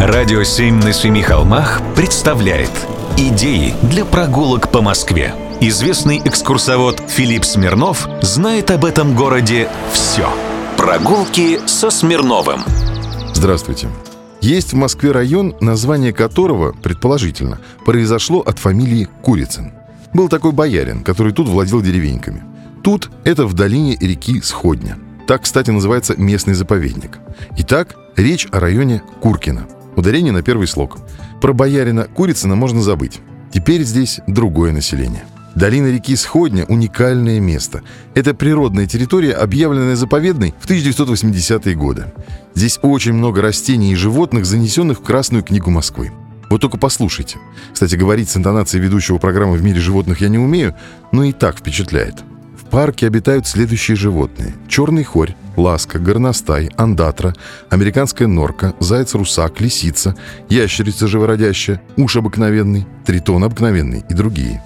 Радио «Семь на семи холмах» представляет Идеи для прогулок по Москве. Известный экскурсовод Филипп Смирнов знает об этом городе все. Прогулки со Смирновым. Здравствуйте. Есть в Москве район, название которого, предположительно, произошло от фамилии Курицын. Был такой боярин, который тут владел деревеньками. Тут это в долине реки Сходня. Так, кстати, называется местный заповедник. Итак, речь о районе Куркино. Ударение на первый слог. Про боярина Курицына можно забыть. Теперь здесь другое население. Долина реки Сходня – уникальное место. Это природная территория, объявленная заповедной в 1980-е годы. Здесь очень много растений и животных, занесенных в Красную книгу Москвы. Вот только послушайте. Кстати, говорить с интонацией ведущего программы «В мире животных» я не умею, но и так впечатляет. В парке обитают следующие животные. Черный хорь, ласка, горностай, андатра, американская норка, заяц-русак, лисица, ящерица живородящая, уж обыкновенный, тритон обыкновенный и другие.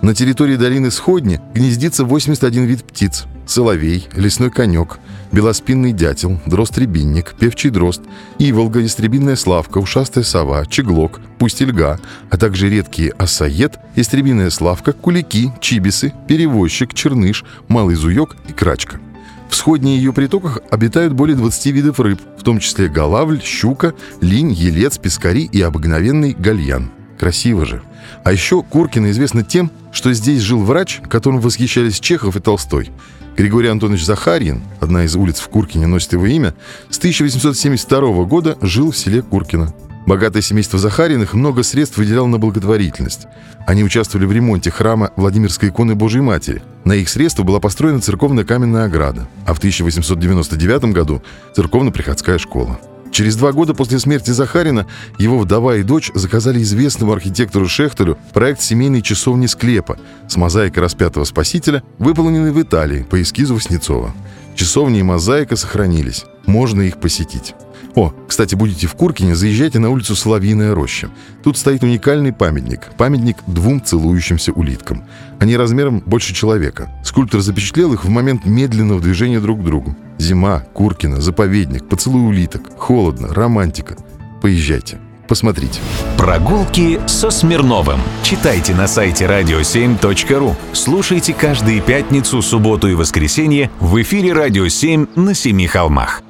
На территории долины Сходни гнездится 81 вид птиц. Соловей, лесной конек, белоспинный дятел, дрозд-рябинник, певчий дрозд, иволга, истребинная славка, ушастая сова, чеглок, пустельга, а также редкие осаед, истребиная славка, кулики, чибисы, перевозчик, черныш, малый зуек и крачка. В сходне ее притоках обитают более 20 видов рыб, в том числе голавль, щука, линь, елец, пескари и обыкновенный гальян. Красиво же. А еще Куркино известно тем, что здесь жил врач, которым восхищались Чехов и Толстой. Григорий Антонович Захарьин, одна из улиц в Куркине носит его имя, с 1872 года жил в селе Куркино. Богатое семейство Захариных много средств выделяло на благотворительность. Они участвовали в ремонте храма Владимирской иконы Божьей Матери. На их средства была построена церковная каменная ограда, а в 1899 году церковно-приходская школа. Через два года после смерти Захарина его вдова и дочь заказали известному архитектору Шехтелю проект семейной часовни склепа с мозаикой распятого спасителя, выполненной в Италии по эскизу Васнецова. Часовни и мозаика сохранились. Можно их посетить. О, кстати, будете в Куркине, заезжайте на улицу Соловьиная роща. Тут стоит уникальный памятник. Памятник двум целующимся улиткам. Они размером больше человека. Скульптор запечатлел их в момент медленного движения друг к другу. Зима, Куркина, заповедник, поцелуй улиток. Холодно, романтика. Поезжайте. Посмотрите. Прогулки со Смирновым. Читайте на сайте radio7.ru. Слушайте каждые пятницу, субботу и воскресенье в эфире «Радио 7» на Семи холмах.